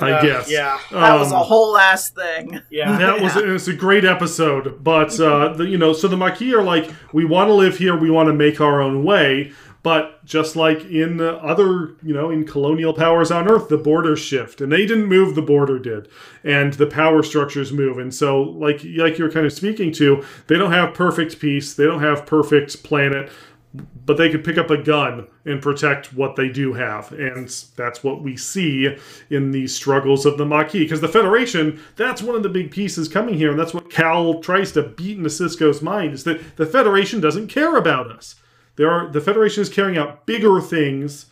I Uh, guess Yeah. That was a Um, whole ass thing. Yeah. that was it's a great episode, but uh, the, you know, so the Maquis are like, we want to live here, we want to make our own way, But just like in uh, other, you know, in colonial powers on Earth, the borders shift, and they didn't move; the border did, and the power structures move. And so, like like you're kind of speaking to, they don't have perfect peace, they don't have perfect planet, but they could pick up a gun and protect what they do have. And that's what we see in the struggles of the Maquis. Because the Federation, that's one of the big pieces coming here. And that's what Cal tries to beat into Sisko's mind is that the Federation doesn't care about us. There are the Federation is carrying out bigger things,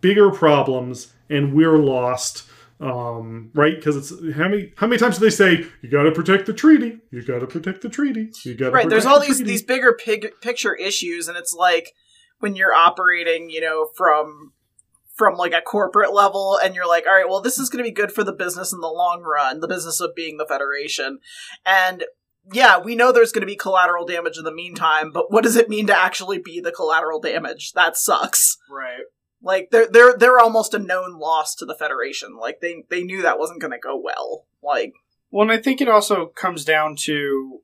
bigger problems, and we're lost. Um, right? Because it's how many how many times do they say you got to protect the treaty? You got to protect the treaty. You got right. There's all the these treaty. these bigger pig, picture issues, and it's like when you're operating, you know, from from like a corporate level and you're like all right well this is going to be good for the business in the long run the business of being the federation and yeah, we know there's going to be collateral damage in the meantime, but what does it mean to actually be the collateral damage? That sucks. Right. Like they're they're they're almost a known loss to the Federation. Like they they knew that wasn't going to go well. Like well, and I think it also comes down to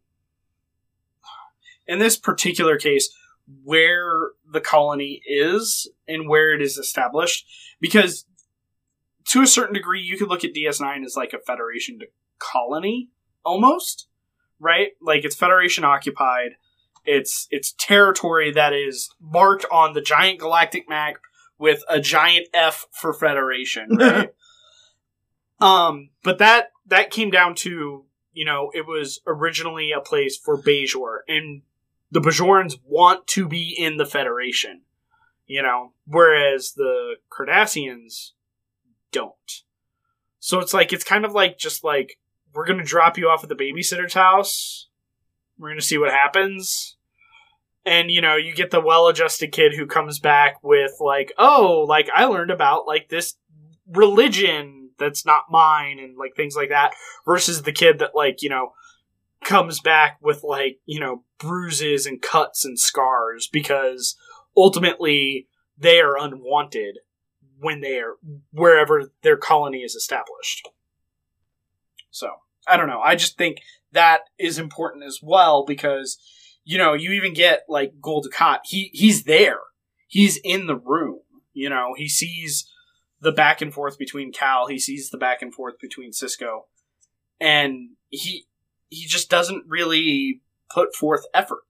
in this particular case where the colony is and where it is established because to a certain degree you could look at DS9 as like a Federation colony almost right? Like it's Federation occupied. It's it's territory that is marked on the giant galactic map with a giant F for Federation, right? um, but that that came down to you know it was originally a place for Bajor, and the Bajorans want to be in the Federation, you know, whereas the Cardassians don't. So it's like it's kind of like just like we're going to drop you off at the babysitter's house. We're going to see what happens. And, you know, you get the well adjusted kid who comes back with, like, oh, like, I learned about, like, this religion that's not mine and, like, things like that, versus the kid that, like, you know, comes back with, like, you know, bruises and cuts and scars because ultimately they are unwanted when they are wherever their colony is established. So. I don't know. I just think that is important as well because you know you even get like Gul Dukat. He he's there. He's in the room. You know he sees the back and forth between Cal. He sees the back and forth between Sisko, and he he just doesn't really put forth effort.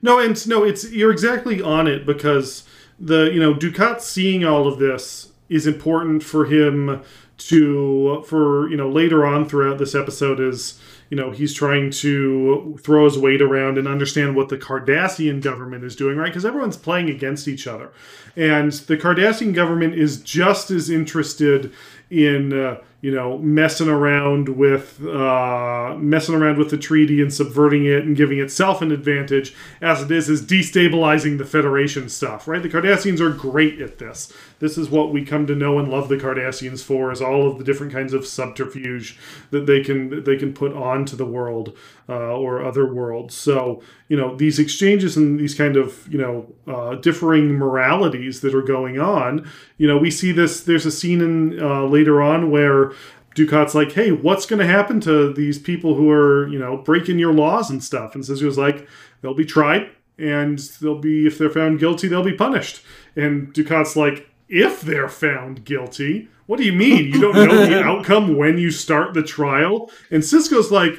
No, and no, it's you're exactly on it because the you know Dukat seeing all of this is important for him to for you know later on throughout this episode is you know he's trying to throw his weight around and understand what the Cardassian government is doing right because everyone's playing against each other and the Cardassian government is just as interested in uh, you know messing around with uh, messing around with the treaty and subverting it and giving itself an advantage as it is is destabilizing the Federation stuff. Right? The Cardassians are great at this. This is what we come to know and love the Cardassians for: is all of the different kinds of subterfuge that they can they can put onto the world uh, or other worlds. So you know these exchanges and these kind of you know uh, differing moralities that are going on. You know we see this. There's a scene in uh, later on where Dukat's like, "Hey, what's going to happen to these people who are you know breaking your laws and stuff?" And Sisko's like, "They'll be tried." And they'll be, if they're found guilty, they'll be punished. And Dukat's like, if they're found guilty. What do you mean? You don't know the outcome when you start the trial? And Sisko's like,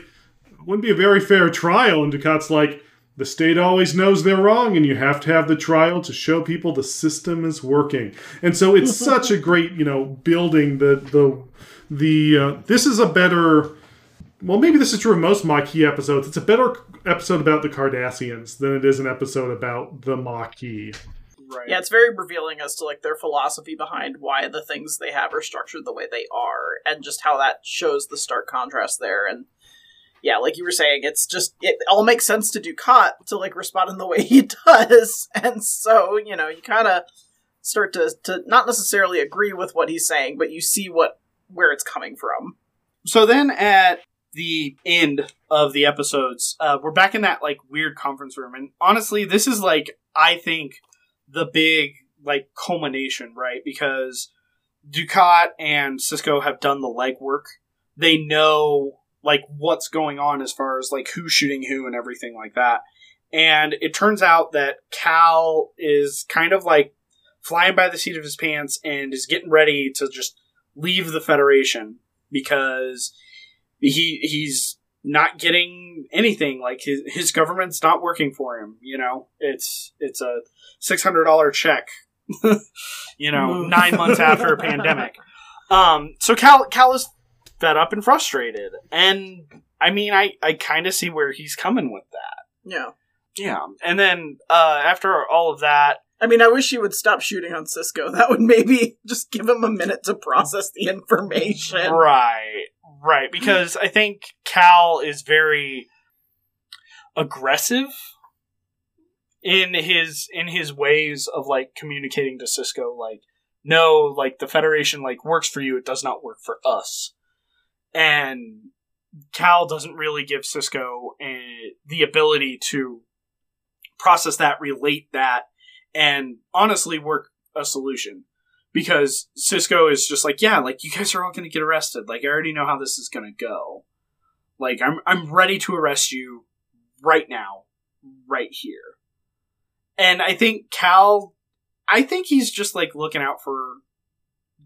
wouldn't be a very fair trial. And Dukat's like, the state always knows they're wrong, and you have to have the trial to show people the system is working. And so it's such a great, you know, building the the the. Uh, this is a better. Well, maybe this is true of most Maquis episodes. It's a better episode about the Cardassians than it is an episode about the Maquis. Right. Yeah, it's very revealing as to like their philosophy behind why the things they have are structured the way they are, and just how that shows the stark contrast there. And yeah, like you were saying, it's just it all makes sense to Dukat to like respond in the way he does, and so you know you kind of start to to not necessarily agree with what he's saying, but you see what where it's coming from. So then at the end of the episodes, uh, we're back in that like weird conference room, and honestly, this is like I think the big like culmination, right? Because Dukat and Sisko have done the legwork. They know like what's going on as far as like who's shooting who and everything like that. And it turns out that Cal is kind of like flying by the seat of his pants and is getting ready to just leave the Federation because he he's not getting anything like his his government's not working for him you know? It's it's a $600 check you know Mm. 9 months after a pandemic. Um so cal cal is fed up and frustrated. And i mean i i kind of see where he's coming with that. Yeah. yeah. And then uh after all of that I mean, I wish he would stop shooting on Sisko. That would maybe just give him a minute to process the information. Right, right. Because I think Cal is very aggressive in his in his ways of like communicating to Sisko. Like, no, like the Federation like works for you. It does not work for us. And Cal doesn't really give Sisko a, the ability to process that, relate that, and honestly work a solution because Sisko is just like, yeah, like you guys are all going to get arrested. Like I already know how this is going to go. Like I'm I'm ready to arrest you right now, right here. And I think Cal, I think he's just like looking out for,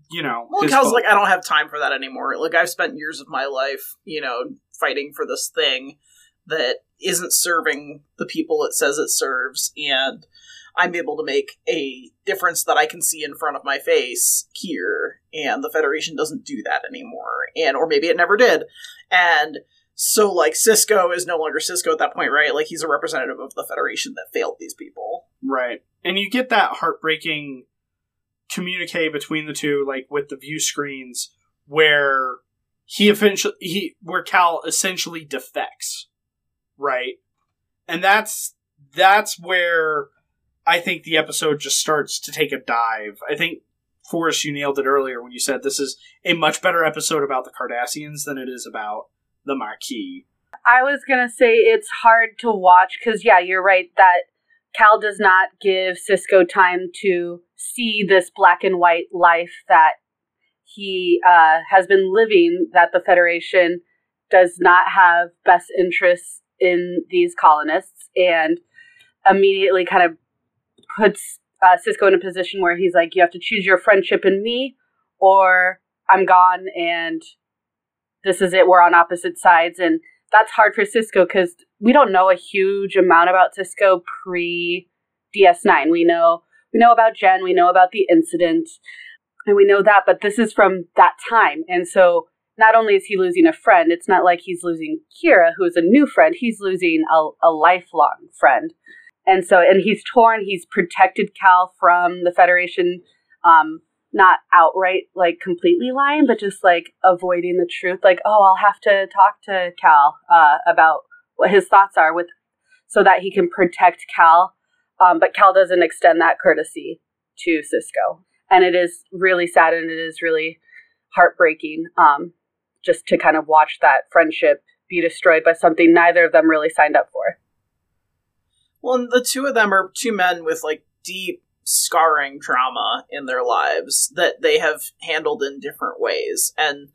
you know, Well, Cal's folk. like, I don't have time for that anymore. Like, I've spent years of my life, you know, fighting for this thing that isn't serving the people it says it serves, and I'm able to make a difference that I can see in front of my face here, and the Federation doesn't do that anymore. And, or maybe it never did. And so, like, Sisko is no longer Sisko at that point, right? Like, he's a representative of the Federation that failed these people. Right. And you get that heartbreaking communique between the two, like with the view screens, where he eventually he where Cal essentially defects. Right. And that's that's where I think the episode just starts to take a dive. I think Forrest, you nailed it earlier when you said this is a much better episode about the Cardassians than it is about the Maquis. I was gonna say it's hard to watch because yeah, you're right that Cal does not give Sisko time to see this black and white life that he uh, has been living. That the Federation does not have best interests in these colonists, and immediately kind of puts uh, Sisko in a position where he's like, "You have to choose your friendship in me, or I'm gone, and this is it. We're on opposite sides." And that's hard for Sisko because we don't know a huge amount about Sisko pre DS9. We know we know about Jen, we know about the incident, and we know that, but this is from that time. And so not only is he losing a friend, it's not like he's losing Kira, who is a new friend, he's losing a, a lifelong friend. And so, and he's torn, he's protected Cal from the Federation, um, not outright like completely lying, but just like avoiding the truth. Like, oh, I'll have to talk to Cal uh, about what his thoughts are with, so that he can protect Cal. Um, but Cal doesn't extend that courtesy to Sisko, and it is really sad and it is really heartbreaking. Um, just to kind of watch that friendship be destroyed by something neither of them really signed up for. Well, and the two of them are two men with like deep scarring trauma in their lives that they have handled in different ways. And,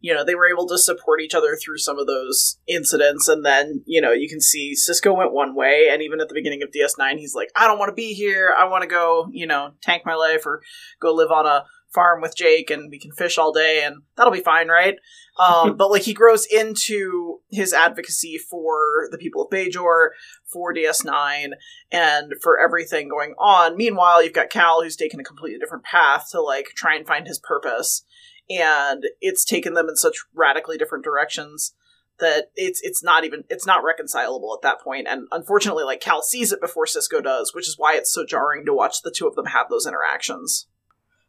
you know, they were able to support each other through some of those incidents. And then, you know, you can see Sisko went one way. And even at the beginning of DS9, he's like, I don't want to be here. I want to go, you know, tank my life or go live on a farm with Jake and we can fish all day and that'll be fine, right? Um, but like he grows into his advocacy for the people of Bajor, for DS9, and for everything going on. Meanwhile, you've got Cal who's taken a completely different path to like try and find his purpose. And it's taken them in such radically different directions that it's it's not even it's not reconcilable at that point. And unfortunately, like Cal sees it before Sisko does, which is why it's so jarring to watch the two of them have those interactions.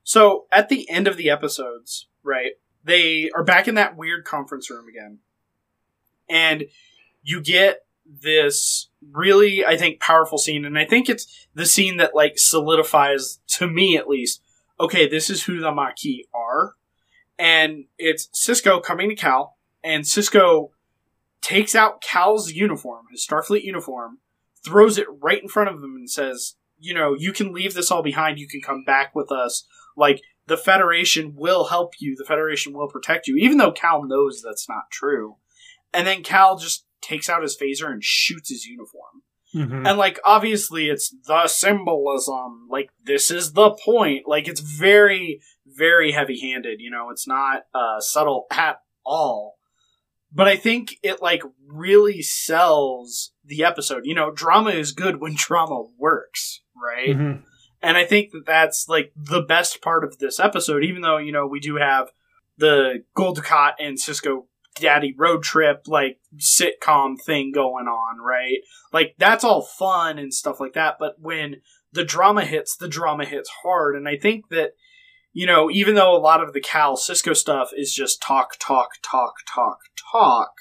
So at the end of the episodes, right, they are back in that weird conference room again. And you get this really, I think, powerful scene. And I think it's the scene that, like, solidifies, to me at least, okay, this is who the Maquis are. And it's Sisko coming to Cal, and Sisko takes out Cal's uniform, his Starfleet uniform, throws it right in front of him, and says, you know, you can leave this all behind. You can come back with us like the Federation will help you, the Federation will protect you, even though Cal knows that's not true. And then Cal just takes out his phaser and shoots his uniform. Mhm. And like obviously it's the symbolism. Like this is the point. Like it's very, very heavy handed, you know, it's not uh subtle at all. But I think it like really sells the episode. You know, drama is good when drama works, right? Mhm. And I think that that's like the best part of this episode, even though, you know, we do have the Gul Dukat and Sisko Daddy road trip, like sitcom thing going on, right? Like that's all fun and stuff like that. But when the drama hits, the drama hits hard. And I think that, you know, even though a lot of the Cal Sisko stuff is just talk, talk, talk, talk, talk,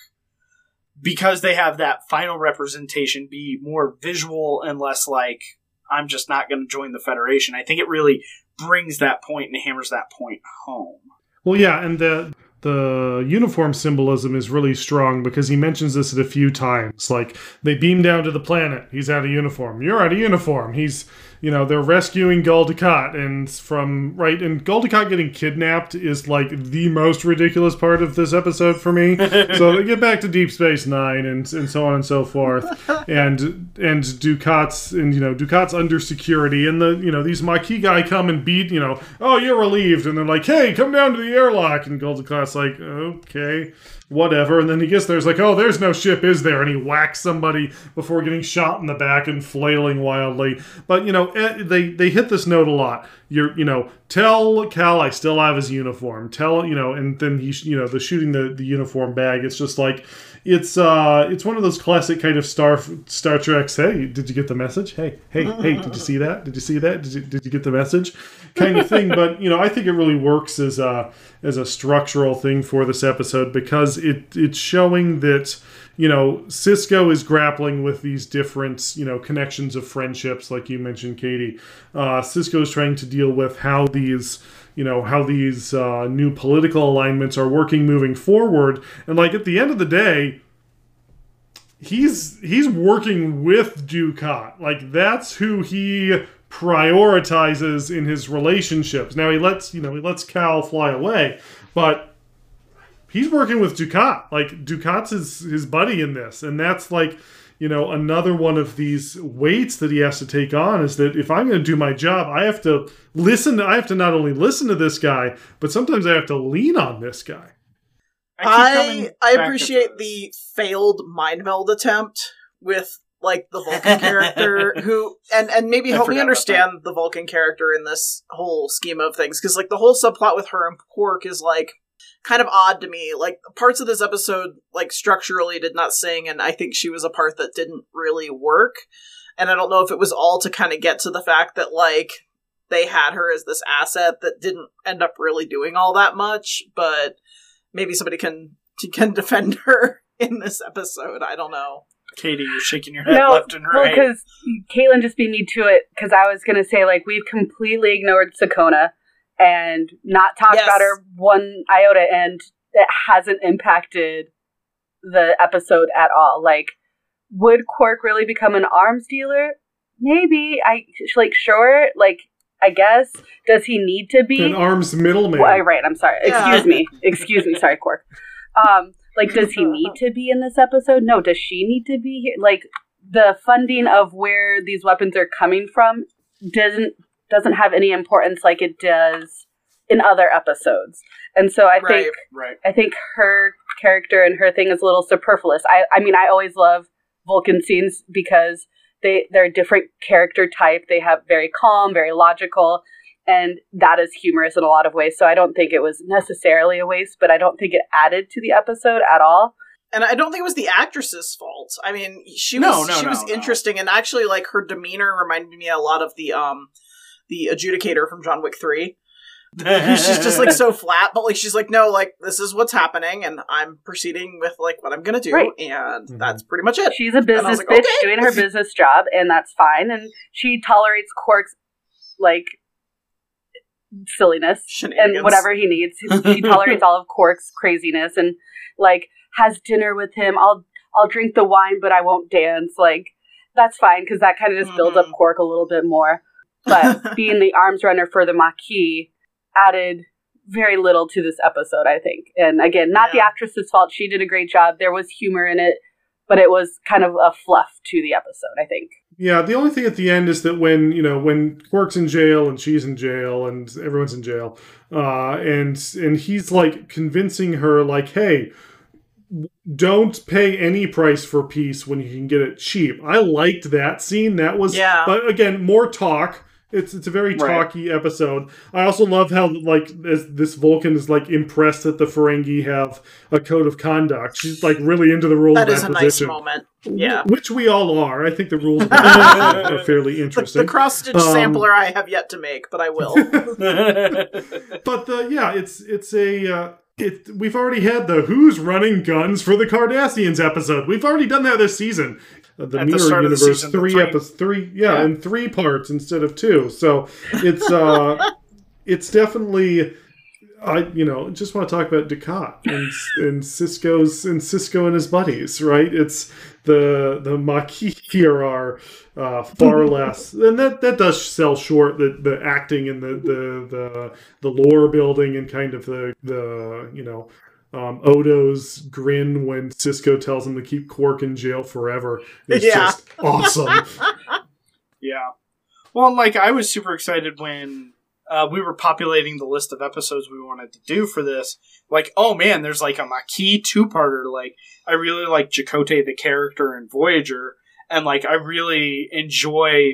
because they have that final representation be more visual and less like, I'm just not going to join the Federation. I think it really brings that point and hammers that point home. Well, yeah, and the the uniform symbolism is really strong because he mentions this at a few times. Like they beam down to the planet, he's out of uniform. You're out of uniform. He's you know they're rescuing Gul Dukat, and from right and Gul Dukat getting kidnapped is like the most ridiculous part of this episode for me. so they get back to Deep Space Nine and and so on and so forth, and and Dukat's and you know Dukat's under security, and the you know these Maquis guy come and beat you know oh you're relieved, and they're like hey come down to the airlock, and Gul Dukat's like okay whatever, and then he gets there, like oh there's no ship is there, and he whacks somebody before getting shot in the back and flailing wildly, but you know eh, they they hit this note a lot. You're you know tell Cal I still have his uniform, tell you know, and then he you know the shooting the the uniform bag, it's just like it's uh it's one of those classic kind of star star treks hey did you get the message? Hey hey hey did you see that? Did you see that? Did you, did you get the message? Kind of thing but you know i think it really works as a as a structural thing for this episode because it it's showing that you know sisko is grappling with these different you know connections of friendships like you mentioned katie. Uh sisko is trying to deal with how these you know how these uh, new political alignments are working moving forward. And like at the end of the day he's he's working with dukat. Like that's who he prioritizes in his relationships. Now he lets you know he lets cal fly away but he's working with dukat. Like dukat's his his buddy in this. And that's like you know another one of these weights that he has to take on is that if i'm going to do my job i have to listen to, i have to not only listen to this guy but sometimes i have to lean on this guy. Keep I I appreciate the failed mind meld attempt with like the Vulcan character who and and maybe I help me understand the Vulcan character in this whole scheme of things. Because like the whole subplot with her and Quark is like kind of odd to me. Like parts of this episode like structurally did not sing and I think she was a part that didn't really work. And I don't know if it was all to kind of get to the fact that like they had her as this asset that didn't end up really doing all that much, but maybe somebody can can defend her in this episode. I don't know. Katie, you're shaking your head No, left and Well, right. because Caitlin just beat me to it because I was going to say, like, we've completely ignored Sakonna and not talked Yes. about her one iota, and it hasn't impacted the episode at all. Like, would Quark really become an arms dealer? Maybe. I, like, sure. Like, I guess. Does he need to be? an arms middleman Well, right, I'm sorry. Yeah. Excuse me. Excuse me. Sorry, Quark. Um, like, does he need to be in this episode? No. Does she need to be here? Like, the funding of where these weapons are coming from doesn't doesn't have any importance like it does in other episodes. And so I Right. think right. I think her character and her thing is a little superfluous. I I mean, I always love Vulcan scenes because they they're a different character type. They have very calm, very logical, and that is humorous in a lot of ways. So I don't think it was necessarily a waste, but I don't think it added to the episode at all. And I don't think it was the actress's fault. I mean, she No, was no, she no, was interesting, and actually, like her demeanor reminded me a lot of the um the adjudicator from John Wick Three. she's just like so flat, but like she's like, no, like this is what's happening, and I'm proceeding with like what I'm gonna do, Right. and Mhm. that's pretty much it. She's a business like, bitch okay. doing her business job, and that's fine. And she tolerates Quark's like silliness and whatever he needs. She tolerates all of Quark's craziness and like has dinner with him. I'll I'll drink the wine, but I won't dance. Like that's fine because that kind of just builds up Mhm. Quark a little bit more. But being the arms runner for the Maquis added very little to this episode, I think. And again, not the Yeah. actress's fault. She did a great job. There was humor in it. but it was kind of a fluff to the episode. I think. Yeah, the only thing at the end is that when you know when Quark's in jail and she's in jail and everyone's in jail, uh, and and he's like convincing her like, hey, don't pay any price for peace when you can get it cheap. I liked that scene. That was Yeah. But again, more talk. It's it's a very Right. talky episode. I also love how like as this Vulcan is like impressed that the Ferengi have a code of conduct. She's like really into the rules That of is a nice moment. Yeah. Which we all are. I think the rules of are fairly The, interesting. the cross stitch Um, sampler I have yet to make, but I will. but the yeah, it's it's a uh, it. We've already had the who's running guns for the Cardassians episode. We've already done that this season. Uh, the At Mirror the Universe, season, the three three- episodes, three yeah, Yeah. in three parts instead of two. So it's uh, it's definitely. I you know just want to talk about Dukat and and Sisko's and Sisko and his buddies, right? It's the the Maquis here are uh, far less, and that that does sell short the the acting and the the the the lore building and kind of the the you know um, Odo's grin when Sisko tells him to keep Quark in jail forever is Yeah. just awesome. Yeah. Well, like I was super excited when uh, we were populating the list of episodes we wanted to do for this. Like, oh man, there's like a Maquis two-parter. Like, I really like Chakotay the character in Voyager, and like I really enjoy,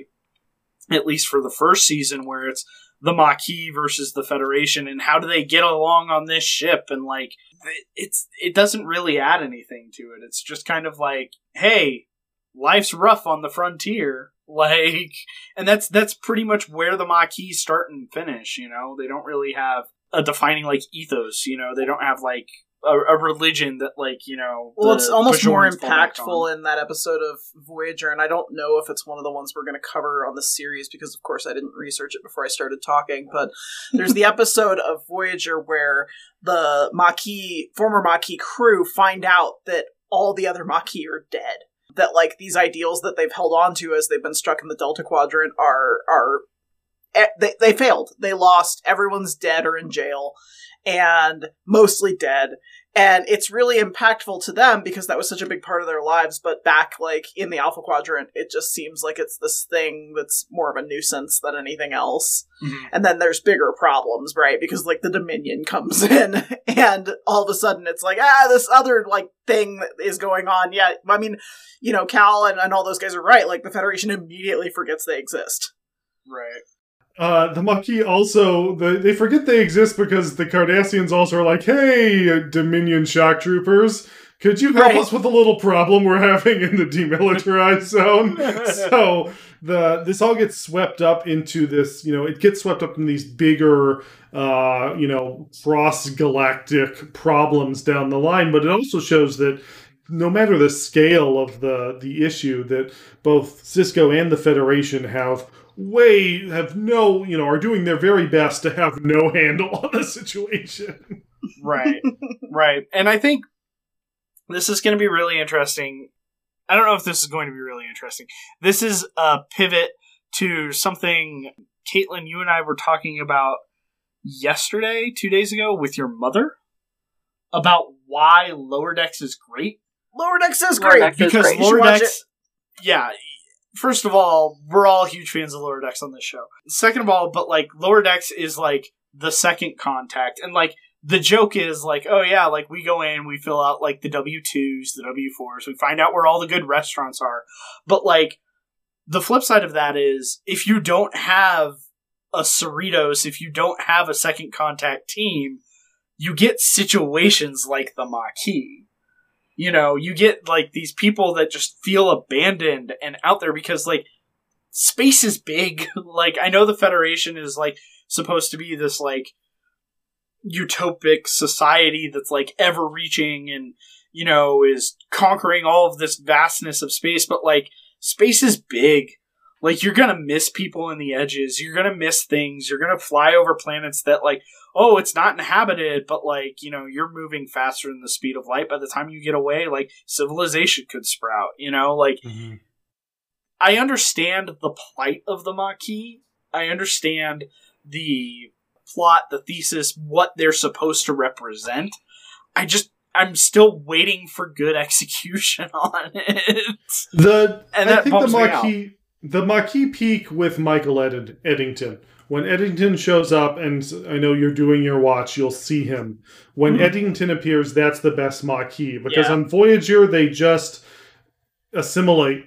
at least for the first season, where it's the Maquis versus the Federation, and how do they get along on this ship, and like it- it's it doesn't really add anything to it. It's just kind of like, hey, life's rough on the frontier. Like and that's that's pretty much where the maquis start and finish you know? They don't really have a defining like ethos you know? They don't have like a, a religion that like you know Well, it's almost more Bajorans back impactful in that episode of Voyager, and I don't know if it's one of the ones we're going to cover on the series because, of course, I didn't research it before I started talking. But there's the episode of Voyager where the Maquis, former Maquis crew, find out that all the other Maquis are dead. That like these ideals that they've held on to as they've been stuck in the Delta Quadrant are are eh, they they failed. They lost. Everyone's dead or in jail, and mostly dead. And it's really impactful to them because that was such a big part of their lives but back like in the alpha quadrant it just seems like it's this thing that's more of a nuisance than anything else. Mhm. and then there's bigger problems right? Because like the dominion comes in and all of a sudden it's like ah this other like thing is going on. Yeah i mean you know cal and, and all those guys are right. Like the federation immediately forgets they exist. Right Uh, the Maquis also the, they forget they exist because the Cardassians also are like, "Hey, Dominion shock troopers, could you help Right. us with a little problem we're having in the demilitarized zone?" so the this all gets swept up into this, you know, it gets swept up in these bigger, uh, you know, cross galactic problems down the line. But it also shows that no matter the scale of the the issue, that both Sisko and the Federation have way have no you know are doing their very best to have no handle on the situation. Right. Right. And i think this is going to be really interesting. I don't know if this is going to be really interesting. This is a pivot to something caitlin you and i were talking about yesterday two days ago with your mother about why lower decks is great. Lower decks is Lower great. Decks is because great. Lower watch decks yeah first of all we're all huge fans of lower decks on this show. Second of all but like lower decks is like the second contact and like the joke is like oh yeah like we go in we fill out like the w2s the w4s we find out where all the good restaurants are. But like the flip side of that is if you don't have a Cerritos, if you don't have a second contact team, you get situations like the Maquis you know, you get like these people that just feel abandoned and out there because like space is big. like I know the Federation is like supposed to be this like utopic society that's like ever reaching and you know is conquering all of this vastness of space, but like space is big. Like you're gonna miss people in the edges. You're gonna miss things. You're gonna fly over planets that like oh, it's not inhabited, but like, you know, you're moving faster than the speed of light. By the time you get away, like, civilization could sprout, you know? Like, mm-hmm. I understand the plight of the Maquis. I understand the plot, the thesis, what they're supposed to represent. I just, I'm still waiting for good execution on it. The And I that think the bums me out. Maquis the Maquis peak with Michael Edding- Eddington. When Eddington shows up, and I know you're doing your watch, you'll see him. When Mhm. Eddington appears, that's the best Maquis because Yeah. on Voyager they just assimilate,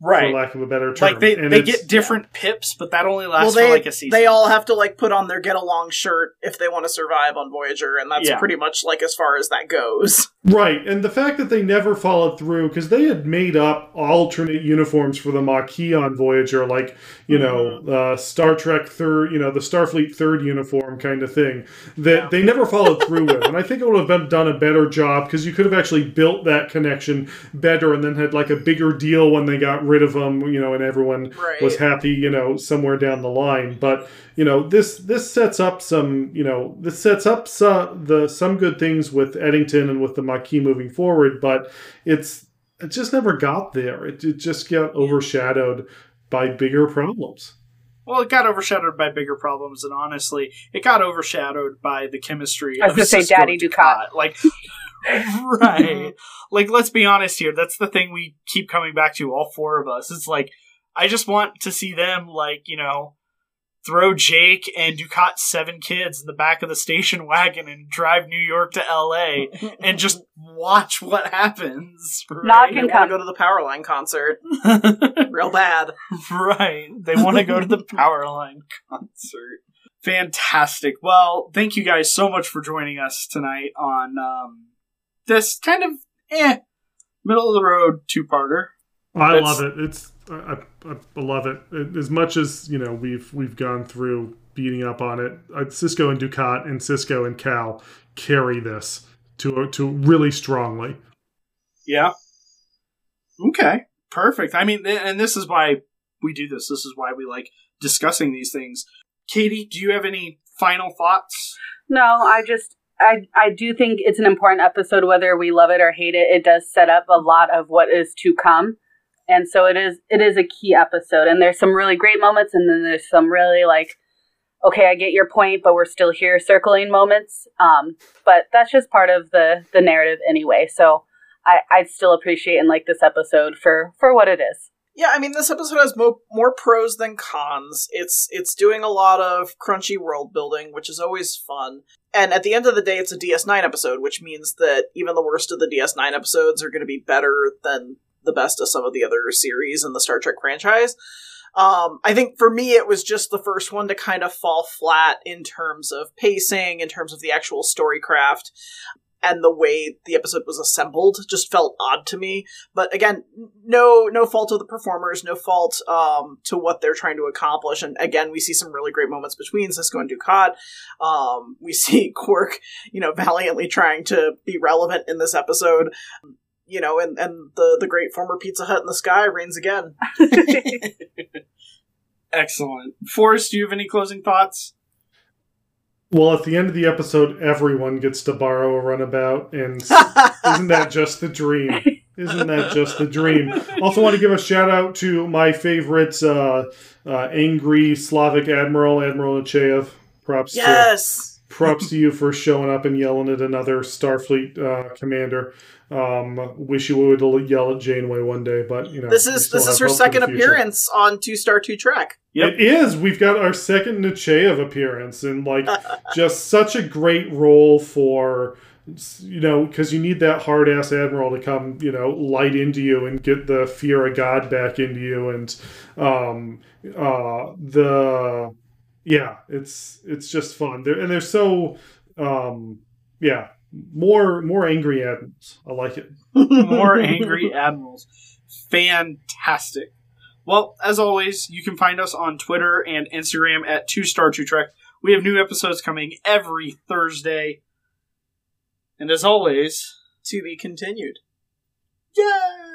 for lack of a better term. Like they, And they get different pips, but that only well, lasts they for like a season. they all have to like put on their get along shirt if they want to survive on Voyager, and that's Yeah. pretty much like as far as that goes. Right, and the fact that they never followed through because they had made up alternate uniforms for the Maquis on Voyager, like you know, uh, Star Trek third, you know, the Starfleet third uniform kind of thing. That Yeah. they never followed through with, and I think it would have been done a better job because you could have actually built that connection better, and then had like a bigger deal when they got rid of them, you know, and everyone Right. was happy, you know, somewhere down the line. But you know, this this sets up some, you know, this sets up some the some good things with Eddington and with the Maquis moving forward. But it's it just never got there. It, it just got overshadowed by bigger problems. Well, it got overshadowed by bigger problems, and honestly, it got overshadowed by the chemistry. I was gonna say Daddy and Dukat. Like, right? Like, let's be honest here. That's the thing we keep coming back to. All four of us. It's like I just want to see them, like you know, throw Jake and Dukat's seven kids in the back of the station wagon and drive New York to L.A. and just watch what happens. Not Right? I Can want come. to go to the Powerline concert real bad. right. They want to go to the Powerline concert. Fantastic. Well, thank you guys so much for joining us tonight on um, this kind of eh middle of the road two parter. I That's- love it. It's I, I, I love it. It- As much as you know, we've we've gone through beating up on it. Uh, Sisko and Dukat and Sisko and Cal carry this to to really strongly. Yeah. Okay. Perfect. I mean, and this is why we do this. This is why we like discussing these things. Katie, do you have any final thoughts? No, I just I I do think it's an important episode whether we love it or hate it. It does set up a lot of what is to come. And so it is it is a key episode and there's some really great moments and then there's some really like okay, I get your point, but we're still here circling moments. Um but that's just part of the the narrative anyway. So I I still appreciate and like this episode for for what it is. Yeah, I mean, this episode has mo- more pros than cons. It's it's doing a lot of crunchy world building, which is always fun. And at the end of the day, it's a DS9 episode, which means that even the worst of the DS9 episodes are going to be better than the best of some of the other series in the Star Trek franchise. Um, I think for me, it was just the first one to kind of fall flat in terms of pacing, in terms of the actual story craft, and the way the episode was assembled just felt odd to me. But again no no fault of the performers no fault um, to what they're trying to accomplish. And again we see some really great moments between sisko and dukat. Um, we see quark you know valiantly trying to be relevant in this episode. You know and, and the, the great former pizza hut in the sky reigns again. Excellent. Forrest, do you have any closing thoughts? Well, at the end of the episode, everyone gets to borrow a runabout, and isn't that just the dream? Isn't that just the dream? Also, want to give a shout out to my favorite uh, uh, angry Slavic admiral, Admiral Nechayev. Props to yes props to you for showing up and yelling at another Starfleet uh, commander. Um, wish you would yell at Janeway one day, but you know this is this is her hope for the second appearance on two star two trek Yep. It is. We've got our second Nechayev appearance, and like just such a great role for you know because you need that hard ass admiral to come you know light into you and get the fear of God back into you, and um uh the yeah it's it's just fun. They're, and they're so um yeah more more angry admirals. I like it. More angry admirals. Fantastic. Well, as always, you can find us on Twitter and Instagram at Two Star Two Trek. We have new episodes coming every Thursday. And as always, to be continued yay!